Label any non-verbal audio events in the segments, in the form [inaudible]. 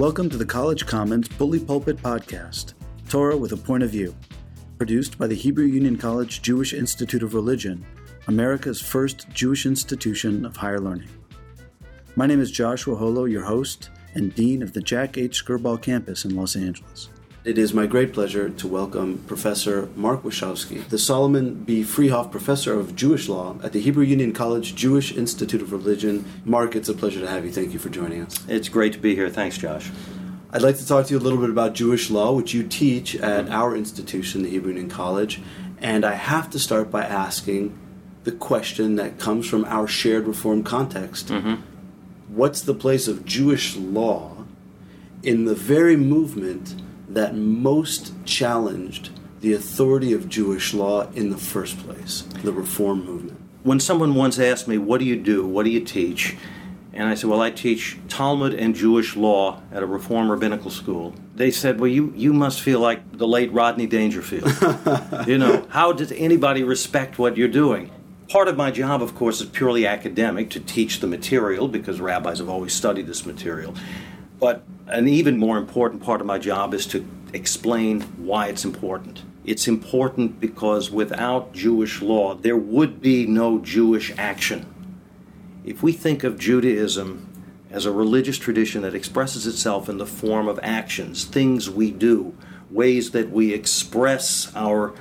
Welcome to the College Commons Bully Pulpit Podcast, Torah with a Point of View, produced by the Hebrew Union College Jewish Institute of Religion, America's first Jewish institution of higher learning. My name is Joshua Holo, your host and Dean of the Jack H. Skirball campus in Los Angeles. It is my great pleasure to welcome Professor Mark Washofsky, the Solomon B. Freehof Professor of Jewish Law at the Hebrew Union College Jewish Institute of Religion. Mark, it's a pleasure to have you. Thank you for joining us. It's great to be here. Thanks, Josh. I'd like to talk to you a little bit about Jewish law, which you teach at our institution, the Hebrew Union College. And I have to start by asking the question that comes from our shared Reform context mm-hmm. What's the place of Jewish law in the very movement? That most challenged the authority of Jewish law in the first place, the Reform movement. When someone once asked me, What do you do? What do you teach? And I said, Well, I teach Talmud and Jewish law at a Reform rabbinical school. They said, Well, you, you must feel like the late Rodney Dangerfield. [laughs] you know, how does anybody respect what you're doing? Part of my job, of course, is purely academic to teach the material because rabbis have always studied this material. But an even more important part of my job is to explain why it's important. It's important because without Jewish law, there would be no Jewish action. If we think of Judaism as a religious tradition that expresses itself in the form of actions, things we do, ways that we express our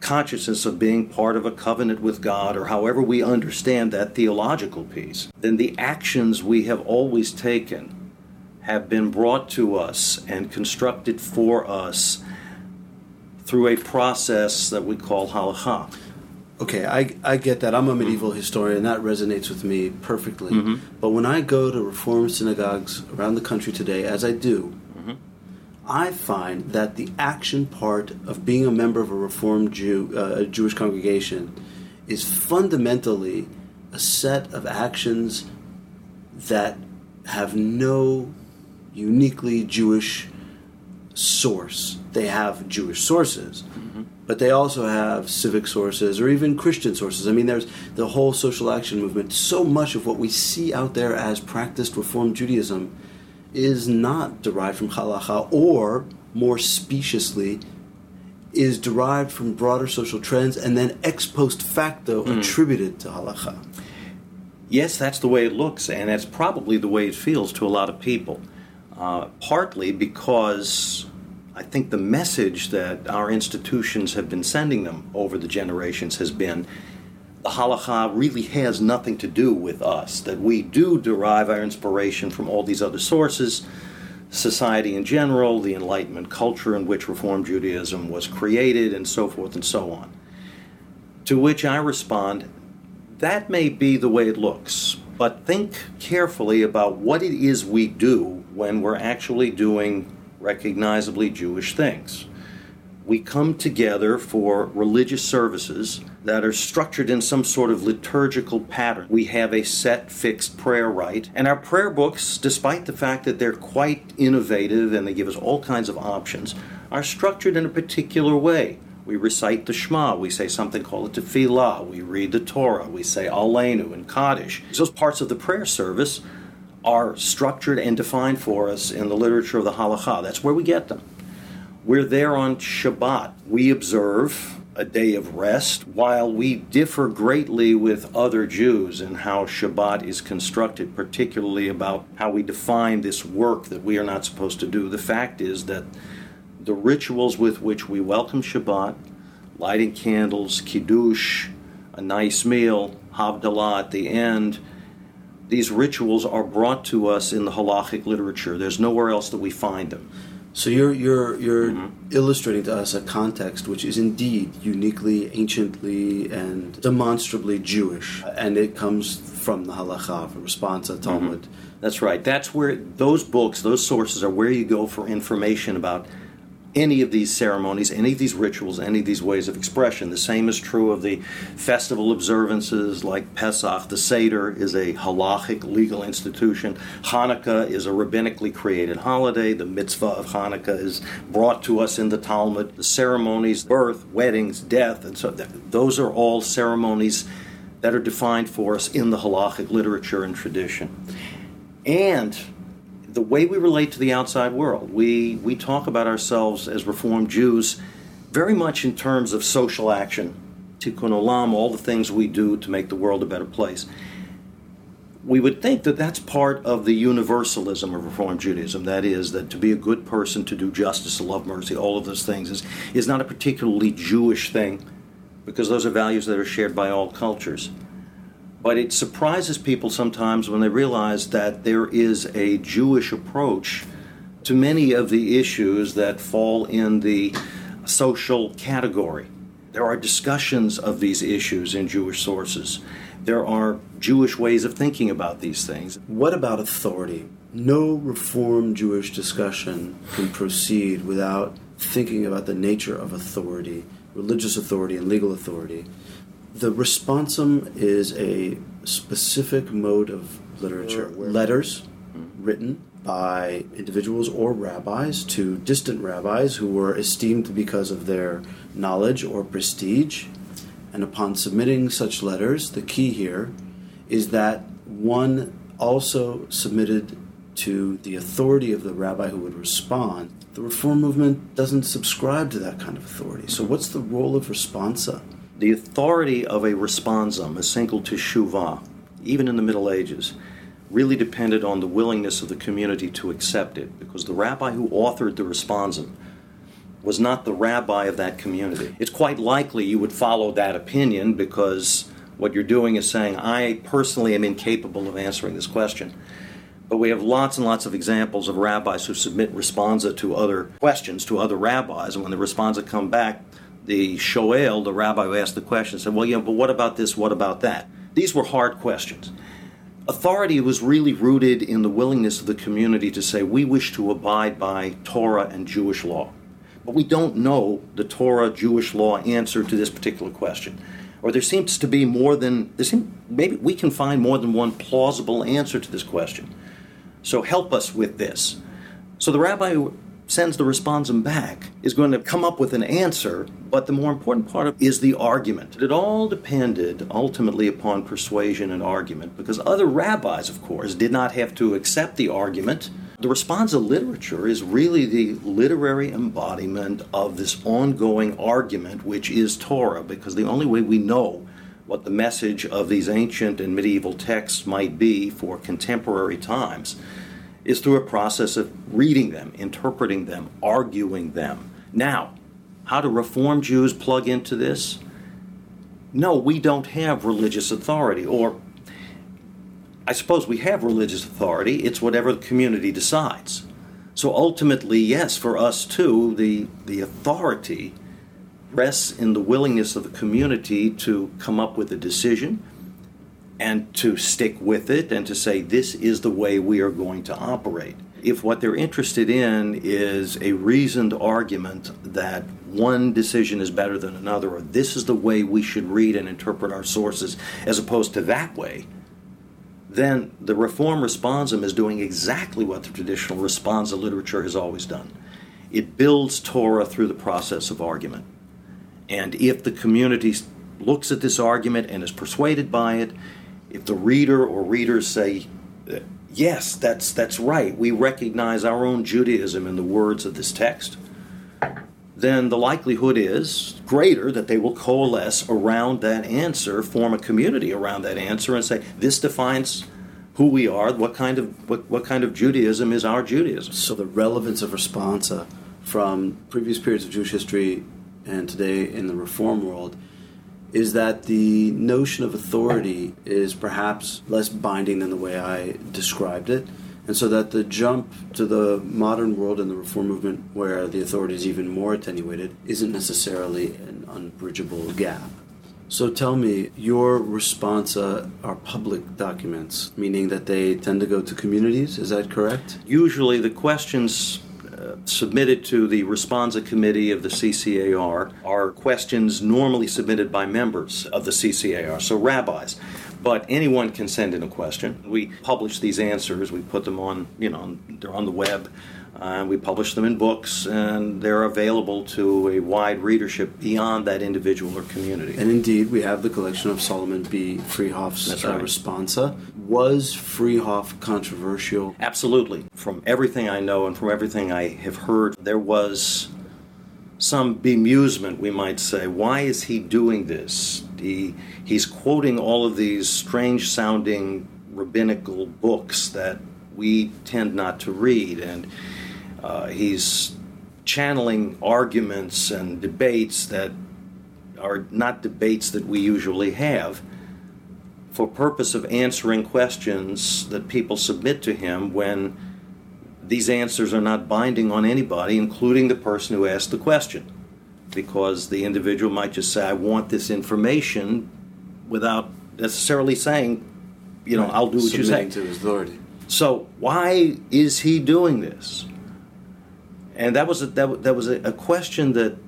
consciousness of being part of a covenant with God, or however we understand that theological piece, then the actions we have always taken have been brought to us and constructed for us through a process that we call halakha. Okay, I, I get that. I'm a medieval mm-hmm. historian. That resonates with me perfectly. Mm-hmm. But when I go to Reform synagogues around the country today, as I do, mm-hmm. I find that the action part of being a member of a Reformed Jew, uh, a Jewish congregation is fundamentally a set of actions that have no uniquely Jewish source. They have Jewish sources, mm-hmm. but they also have civic sources or even Christian sources. I mean, there's the whole social action movement. So much of what we see out there as practiced Reform Judaism is not derived from halacha, or more speciously, is derived from broader social trends and then ex post facto mm. attributed to halacha. Yes, that's the way it looks, and that's probably the way it feels to a lot of people. Uh, partly because I think the message that our institutions have been sending them over the generations has been the halacha really has nothing to do with us, that we do derive our inspiration from all these other sources society in general, the Enlightenment culture in which Reform Judaism was created, and so forth and so on. To which I respond, that may be the way it looks, but think carefully about what it is we do when we're actually doing recognizably Jewish things. We come together for religious services that are structured in some sort of liturgical pattern. We have a set, fixed prayer rite, and our prayer books, despite the fact that they're quite innovative and they give us all kinds of options, are structured in a particular way. We recite the Shema. We say something called a tefillah. We read the Torah. We say Aleinu and Kaddish. Those parts of the prayer service are structured and defined for us in the literature of the Halakha. That's where we get them. We're there on Shabbat. We observe a day of rest while we differ greatly with other Jews in how Shabbat is constructed, particularly about how we define this work that we are not supposed to do. The fact is that the rituals with which we welcome Shabbat, lighting candles, kiddush, a nice meal, Havdalah at the end, these rituals are brought to us in the halachic literature. There's nowhere else that we find them. So you're you're you're mm-hmm. illustrating to us a context which is indeed uniquely, anciently, and demonstrably Jewish, and it comes from the halacha, from Responsa Talmud. Mm-hmm. That's right. That's where those books, those sources, are where you go for information about any of these ceremonies, any of these rituals, any of these ways of expression. The same is true of the festival observances like Pesach. The Seder is a halachic legal institution. Hanukkah is a rabbinically created holiday. The mitzvah of Hanukkah is brought to us in the Talmud. The ceremonies, birth, weddings, death, and so those are all ceremonies that are defined for us in the halachic literature and tradition. And the way we relate to the outside world. We, we talk about ourselves as Reformed Jews very much in terms of social action, tikkun olam, all the things we do to make the world a better place. We would think that that's part of the universalism of Reformed Judaism. That is, that to be a good person, to do justice, to love mercy, all of those things is, is not a particularly Jewish thing because those are values that are shared by all cultures. But it surprises people sometimes when they realize that there is a Jewish approach to many of the issues that fall in the social category. There are discussions of these issues in Jewish sources. There are Jewish ways of thinking about these things. What about authority? No Reformed Jewish discussion can proceed without thinking about the nature of authority, religious authority, and legal authority. The responsum is a specific mode of literature. Where, where? Letters mm-hmm. written by individuals or rabbis to distant rabbis who were esteemed because of their knowledge or prestige. And upon submitting such letters, the key here is that one also submitted to the authority of the rabbi who would respond. The Reform movement doesn't subscribe to that kind of authority. So, what's the role of responsa? The authority of a responsum, a single teshuvah, even in the Middle Ages, really depended on the willingness of the community to accept it, because the rabbi who authored the responsum was not the rabbi of that community. It's quite likely you would follow that opinion because what you're doing is saying, I personally am incapable of answering this question. But we have lots and lots of examples of rabbis who submit responsa to other questions, to other rabbis, and when the responsa come back, the shoel, the rabbi who asked the question, said, Well, yeah, but what about this? What about that? These were hard questions. Authority was really rooted in the willingness of the community to say, We wish to abide by Torah and Jewish law. But we don't know the Torah Jewish law answer to this particular question. Or there seems to be more than, there seem, maybe we can find more than one plausible answer to this question. So help us with this. So the rabbi sends the respondent back is going to come up with an answer, but the more important part of is the argument. It all depended ultimately upon persuasion and argument because other rabbis, of course, did not have to accept the argument. The responsa literature is really the literary embodiment of this ongoing argument, which is Torah, because the only way we know what the message of these ancient and medieval texts might be for contemporary times is through a process of reading them, interpreting them, arguing them. Now, how do Reform Jews plug into this? No, we don't have religious authority, or I suppose we have religious authority. It's whatever the community decides. So ultimately, yes, for us too, the, the authority rests in the willingness of the community to come up with a decision and to stick with it and to say this is the way we are going to operate. If what they're interested in is a reasoned argument that one decision is better than another, or this is the way we should read and interpret our sources as opposed to that way, then the Reform responsum is doing exactly what the traditional responsa literature has always done. It builds Torah through the process of argument. And if the community looks at this argument and is persuaded by it, if the reader or readers say, yes, that's, that's right, we recognize our own Judaism in the words of this text, then the likelihood is greater that they will coalesce around that answer, form a community around that answer, and say, this defines who we are, what kind of, what, what kind of Judaism is our Judaism. So the relevance of responsa from previous periods of Jewish history and today in the Reform world is that the notion of authority is perhaps less binding than the way I described it. And so that the jump to the modern world and the reform movement, where the authority is even more attenuated, isn't necessarily an unbridgeable gap. So tell me, your responsa are public documents, meaning that they tend to go to communities, is that correct? Usually the questions submitted to the Responsa Committee of the CCAR are questions normally submitted by members of the CCAR, so rabbis. But anyone can send in a question. We publish these answers. We put them on, you know, they're on the web. Uh, we publish them in books, and they're available to a wide readership beyond that individual or community. And indeed, we have the collection of Solomon B. Freehof's uh, right. Responsa. Was Freehof controversial? Absolutely. From everything I know and from everything I have heard, there was some bemusement, we might say. Why is he doing this? He, he's quoting all of these strange sounding rabbinical books that we tend not to read, and uh, he's channeling arguments and debates that are not debates that we usually have for purpose of answering questions that people submit to him when these answers are not binding on anybody, including the person who asked the question. Because the individual might just say, I want this information without necessarily saying, you know, right. I'll do what you say. to his authority. So why is he doing this? And that was a, that, that was a, a question that,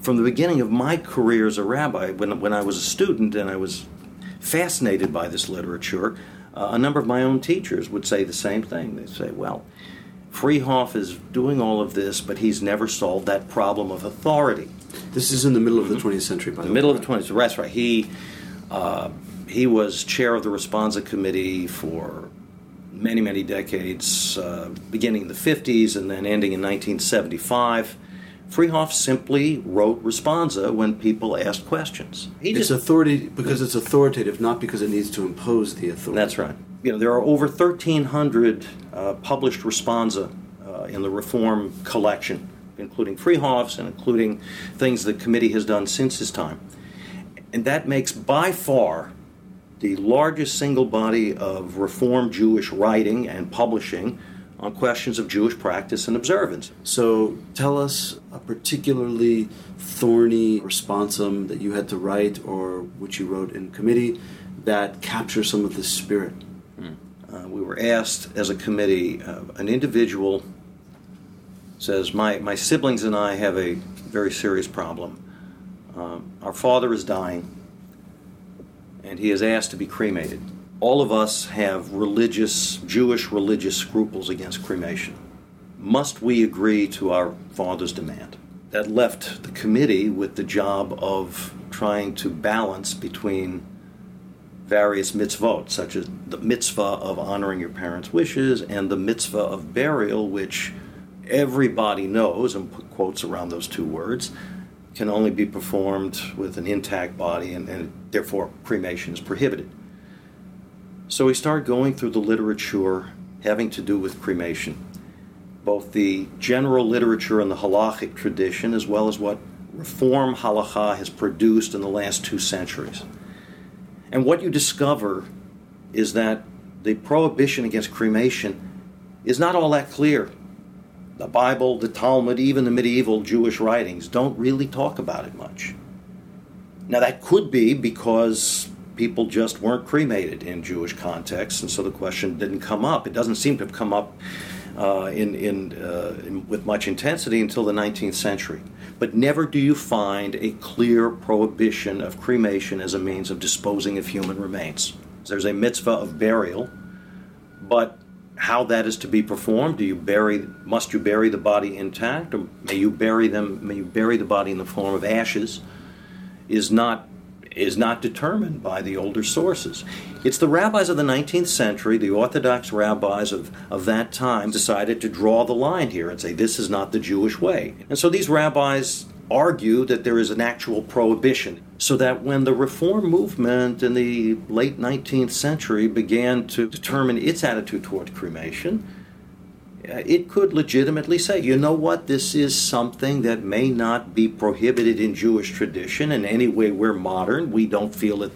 from the beginning of my career as a rabbi, when, when I was a student and I was fascinated by this literature. Uh, a number of my own teachers would say the same thing. They'd say, well, Freehof is doing all of this, but he's never solved that problem of authority. This is in the middle of the 20th century, by the, the middle of the 20th. That's right. He uh, he was chair of the Responsa Committee for many, many decades, uh, beginning in the 50s and then ending in 1975. Freehof simply wrote responsa when people asked questions. He it's just, authority because it's authoritative, not because it needs to impose the authority. That's right. You know, there are over 1,300 uh, published responsa uh, in the Reform collection, including Freehof's and including things the committee has done since his time. And that makes by far the largest single body of Reform Jewish writing and publishing on questions of Jewish practice and observance. So tell us a particularly thorny responsum that you had to write or which you wrote in committee that captures some of the spirit. Mm. Uh, we were asked as a committee, uh, an individual says, my, my siblings and I have a very serious problem. Um, our father is dying, and he is asked to be cremated all of us have religious, Jewish religious scruples against cremation. Must we agree to our father's demand? That left the committee with the job of trying to balance between various mitzvot, such as the mitzvah of honoring your parents' wishes and the mitzvah of burial, which everybody knows, and put quotes around those two words, can only be performed with an intact body, and, and therefore cremation is prohibited. So we start going through the literature having to do with cremation, both the general literature and the halachic tradition, as well as what Reform halacha has produced in the last two centuries. And what you discover is that the prohibition against cremation is not all that clear. The Bible, the Talmud, even the medieval Jewish writings don't really talk about it much. Now, that could be because people just weren't cremated in Jewish contexts, and so the question didn't come up. It doesn't seem to have come up uh, in, in, uh, in, with much intensity until the 19th century. But never do you find a clear prohibition of cremation as a means of disposing of human remains. There's a mitzvah of burial, but how that is to be performed, do you bury must you bury the body intact or may you bury them may you bury the body in the form of ashes is not is not determined by the older sources. It's the rabbis of the 19th century, the Orthodox rabbis of, of that time, decided to draw the line here and say this is not the Jewish way. And so these rabbis argue that there is an actual prohibition. So that when the reform movement in the late 19th century began to determine its attitude toward cremation, Uh, it could legitimately say, you know what, this is something that may not be prohibited in Jewish tradition. And anyway, we're modern. We don't feel that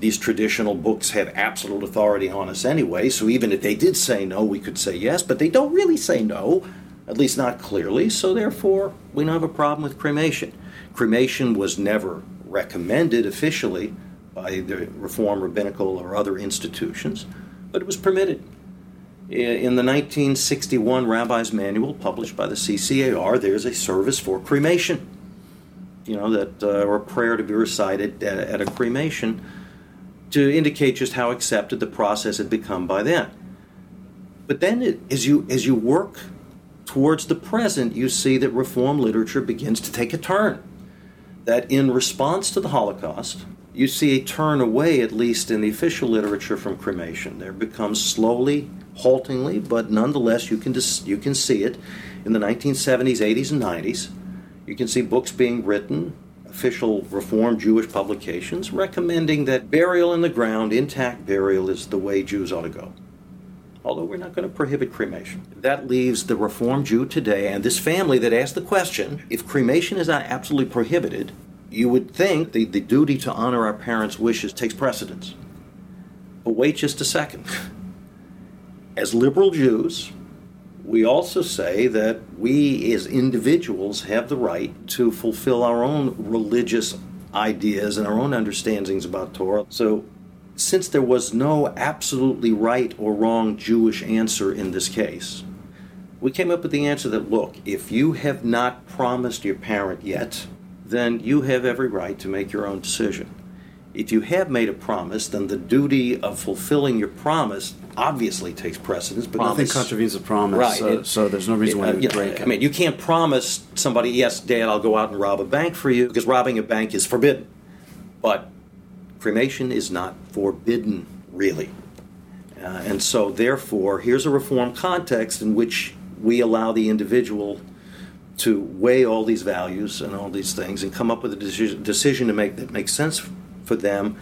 these traditional books have absolute authority on us anyway. So even if they did say no, we could say yes, but they don't really say no, at least not clearly. So therefore, we don't have a problem with cremation. Cremation was never recommended officially by the Reform Rabbinical or other institutions, but it was permitted. In the 1961 Rabbi's Manual, published by the CCAR, there's a service for cremation. You know, that, uh, or a prayer to be recited at, at a cremation to indicate just how accepted the process had become by then. But then, it, as, you, as you work towards the present, you see that Reform literature begins to take a turn. That in response to the Holocaust, you see a turn away, at least in the official literature, from cremation. There becomes slowly, haltingly, but nonetheless, you can dis- you can see it in the 1970s, 80s, and 90s. You can see books being written, official Reform Jewish publications, recommending that burial in the ground, intact burial, is the way Jews ought to go. Although we're not going to prohibit cremation. That leaves the Reform Jew today and this family that asked the question if cremation is not absolutely prohibited, you would think the, the duty to honor our parents' wishes takes precedence. But wait just a second. [laughs] As liberal Jews, we also say that we as individuals have the right to fulfill our own religious ideas and our own understandings about Torah. So, since there was no absolutely right or wrong Jewish answer in this case, we came up with the answer that look, if you have not promised your parent yet, then you have every right to make your own decision. If you have made a promise, then the duty of fulfilling your promise obviously takes precedence. But nothing contravenes a promise, right? So, it, so there's no reason why uh, you break it. I mean, you can't promise somebody, "Yes, Dad, I'll go out and rob a bank for you," because robbing a bank is forbidden. But cremation is not forbidden, really. Uh, and so, therefore, here's a reform context in which we allow the individual to weigh all these values and all these things and come up with a decision, decision to make that makes sense for them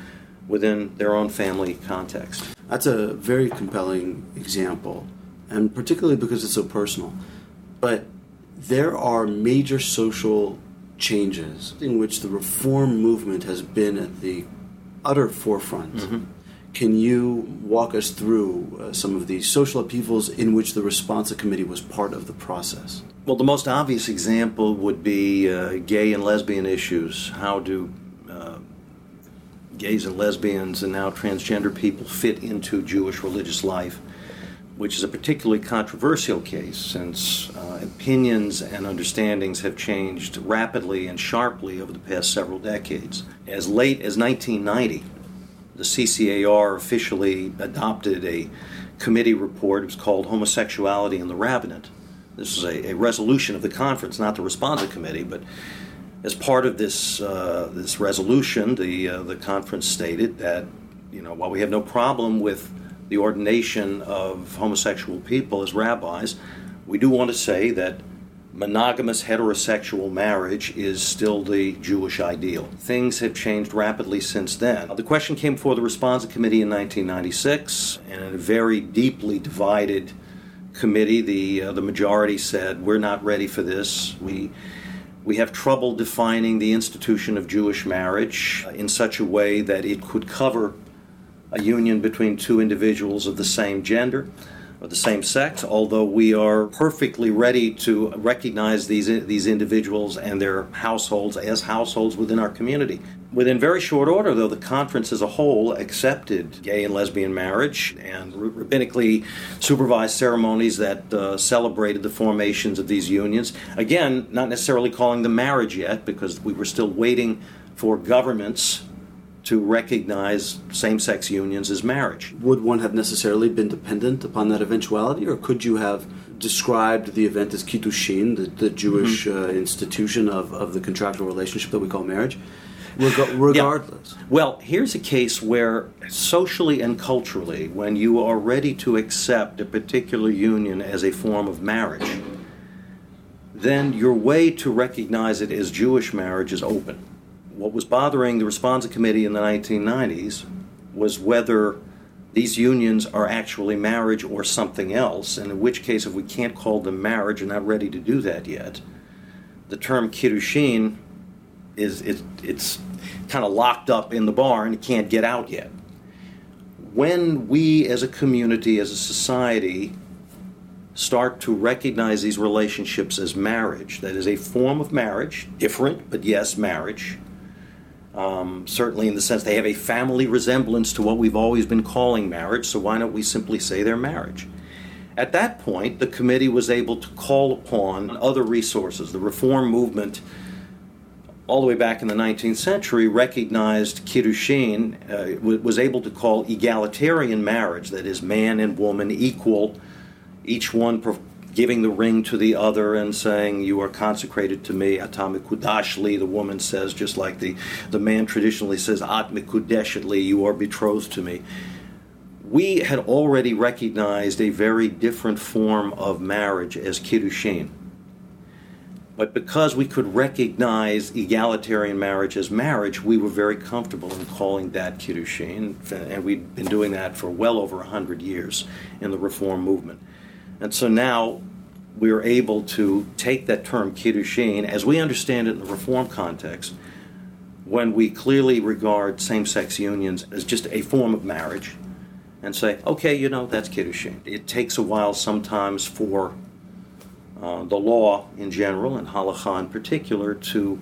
within their own family context. That's a very compelling example, and particularly because it's so personal. But there are major social changes in which the reform movement has been at the utter forefront. Mm-hmm. Can you walk us through uh, some of the social upheavals in which the Responsa Committee was part of the process? Well, the most obvious example would be uh, gay and lesbian issues. How do gays and lesbians and now transgender people fit into Jewish religious life? Which is a particularly controversial case since uh, opinions and understandings have changed rapidly and sharply over the past several decades. As late as 1990, the CCAR officially adopted a committee report. It was called Homosexuality in the Rabbinate this is a, a resolution of the conference, not the Responsa Committee, but as part of this uh, this resolution, the uh, the conference stated that you know while we have no problem with the ordination of homosexual people as rabbis, we do want to say that monogamous heterosexual marriage is still the Jewish ideal. Things have changed rapidly since then. The question came before the Responsa Committee in 1996, and in a very deeply divided committee, the uh, the majority said we're not ready for this. We we have trouble defining the institution of Jewish marriage uh, in such a way that it could cover a union between two individuals of the same gender or the same sex, although we are perfectly ready to recognize these, these individuals and their households as households within our community. Within very short order, though, the conference as a whole accepted gay and lesbian marriage and rabbinically supervised ceremonies that uh, celebrated the formations of these unions. Again, not necessarily calling them marriage yet, because we were still waiting for governments to recognize same sex unions as marriage. Would one have necessarily been dependent upon that eventuality, or could you have described the event as kiddushin, the, the Jewish mm-hmm. uh, institution of, of the contractual relationship that we call marriage? Reg- [laughs] regardless. Yeah. Well, here's a case where socially and culturally, when you are ready to accept a particular union as a form of marriage, then your way to recognize it as Jewish marriage is open what was bothering the Responsa Committee in the 1990s was whether these unions are actually marriage or something else, and in which case, if we can't call them marriage and not ready to do that yet, the term kiddushin is it, it's kind of locked up in the barn, it can't get out yet. When we as a community, as a society, start to recognize these relationships as marriage, that is a form of marriage, different, but yes, marriage, um, certainly, in the sense they have a family resemblance to what we've always been calling marriage, so why don't we simply say they're marriage? At that point, the committee was able to call upon other resources. The reform movement, all the way back in the 19th century, recognized Kiddushin, uh, was able to call egalitarian marriage, that is, man and woman equal, each one giving the ring to the other and saying, You are consecrated to me, Ata mekudash li, the woman says, just like the, the man traditionally says, At mekudeshet li, you are betrothed to me. We had already recognized a very different form of marriage as Kiddushin. But because we could recognize egalitarian marriage as marriage, we were very comfortable in calling that Kiddushin, and we'd been doing that for well over 100 years in the Reform movement. And so now we are able to take that term Kiddushin, as we understand it in the Reform context, when we clearly regard same sex unions as just a form of marriage, and say, okay, you know, that's Kiddushin. It takes a while sometimes for uh, the law in general and halacha in particular to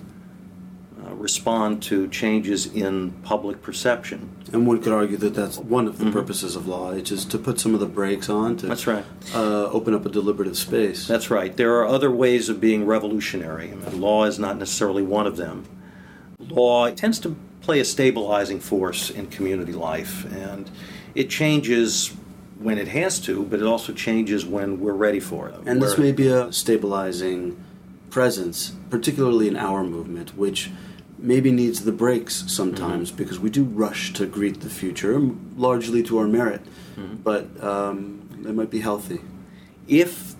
uh, respond to changes in public perception. And one could argue that that's one of the mm-hmm. purposes of law, which is to put some of the brakes on to that's right. Uh, open up a deliberative space. That's right. There are other ways of being revolutionary. I mean, law is not necessarily one of them. Law tends to play a stabilizing force in community life, and it changes when it has to, but it also changes when we're ready for it. And this may be a stabilizing presence, particularly in our movement, which maybe needs the brakes sometimes mm-hmm. because we do rush to greet the future, largely to our merit. Mm-hmm. But um, it might be healthy. If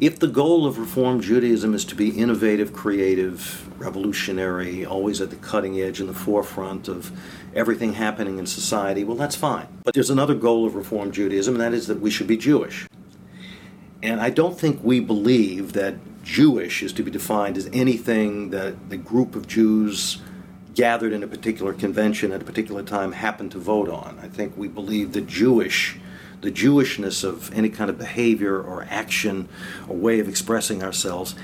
if the goal of Reform Judaism is to be innovative, creative, revolutionary, always at the cutting edge and the forefront of everything happening in society, well, that's fine. But there's another goal of Reform Judaism, and that is that we should be Jewish. And I don't think we believe that Jewish is to be defined as anything that the group of Jews gathered in a particular convention at a particular time happened to vote on. I think we believe that Jewish, the Jewishness of any kind of behavior or action or way of expressing ourselves,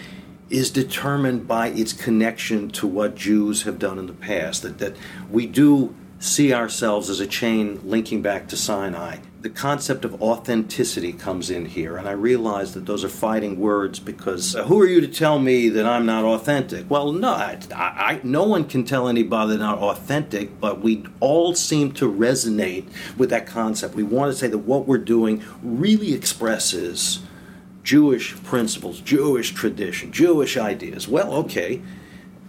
is determined by its connection to what Jews have done in the past. That, that we do see ourselves as a chain linking back to Sinai. The concept of authenticity comes in here, and I realize that those are fighting words because uh, who are you to tell me that I'm not authentic? Well, no, I, I, no one can tell anybody they're not authentic, but we all seem to resonate with that concept. We want to say that what we're doing really expresses Jewish principles, Jewish tradition, Jewish ideas. Well, okay,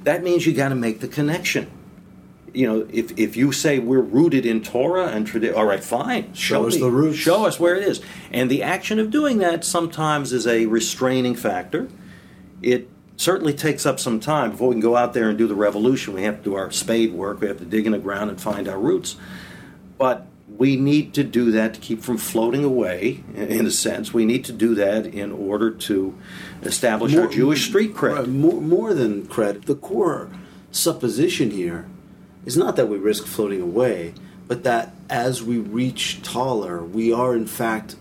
that means you got to make the connection you know, if, if you say we're rooted in Torah and tradition, all right, fine. Show, show us me. the roots. Show us where it is. And the action of doing that sometimes is a restraining factor. It certainly takes up some time before we can go out there and do the revolution. We have to do our spade work. We have to dig in the ground and find our roots. But we need to do that to keep from floating away, in a sense. We need to do that in order to establish more, our Jewish street cred. More, more than cred. The core supposition here is not that we risk floating away, but that as we reach taller, we are in fact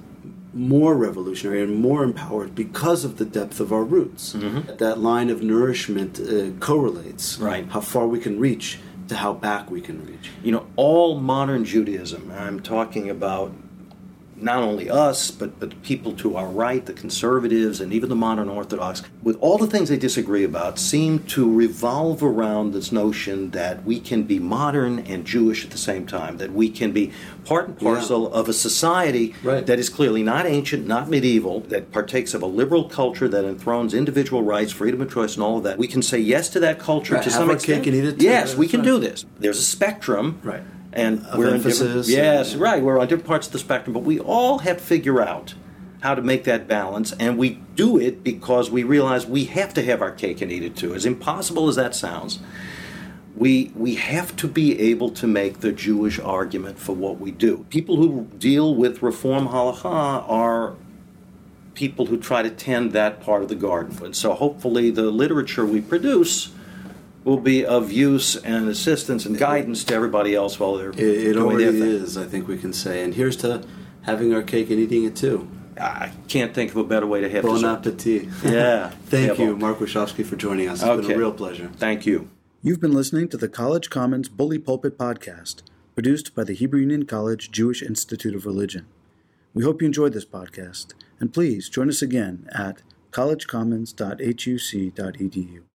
more revolutionary and more empowered because of the depth of our roots. Mm-hmm. That line of nourishment uh, correlates right. how far we can reach to how back we can reach. You know, all modern Judaism, I'm talking about not only us, but, but people to our right, the conservatives, and even the modern Orthodox, with all the things they disagree about, seem to revolve around this notion that we can be modern and Jewish at the same time, that we can be part and parcel yeah. of a society right. that is clearly not ancient, not medieval, that partakes of a liberal culture that enthrones individual rights, freedom of choice, and all of that. We can say yes to that culture right. to Have some extent. Yes, we can right. do this. There's a spectrum. Right and of we're emphasis in different, yes, right. We're on different parts of the spectrum, but we all have to figure out how to make that balance, and we do it because we realize we have to have our cake and eat it too. As impossible as that sounds, we we have to be able to make the Jewish argument for what we do. People who deal with reform halacha are people who try to tend that part of the garden. And so hopefully the literature we produce will be of use and assistance and guidance to everybody else while they're it, it doing already their is i think we can say and here's to having our cake and eating it too I can't think of a better way to have bon dessert. appetit. [laughs] Yeah. Thank yeah, you, Mark Washofsky, for joining us. It's okay. been a real pleasure. Thank you. You've been listening to the College Commons Bully Pulpit Podcast, produced by the Hebrew Union College Jewish Institute of Religion. We hope you enjoyed this podcast, and please join us again at collegecommons.huc.edu.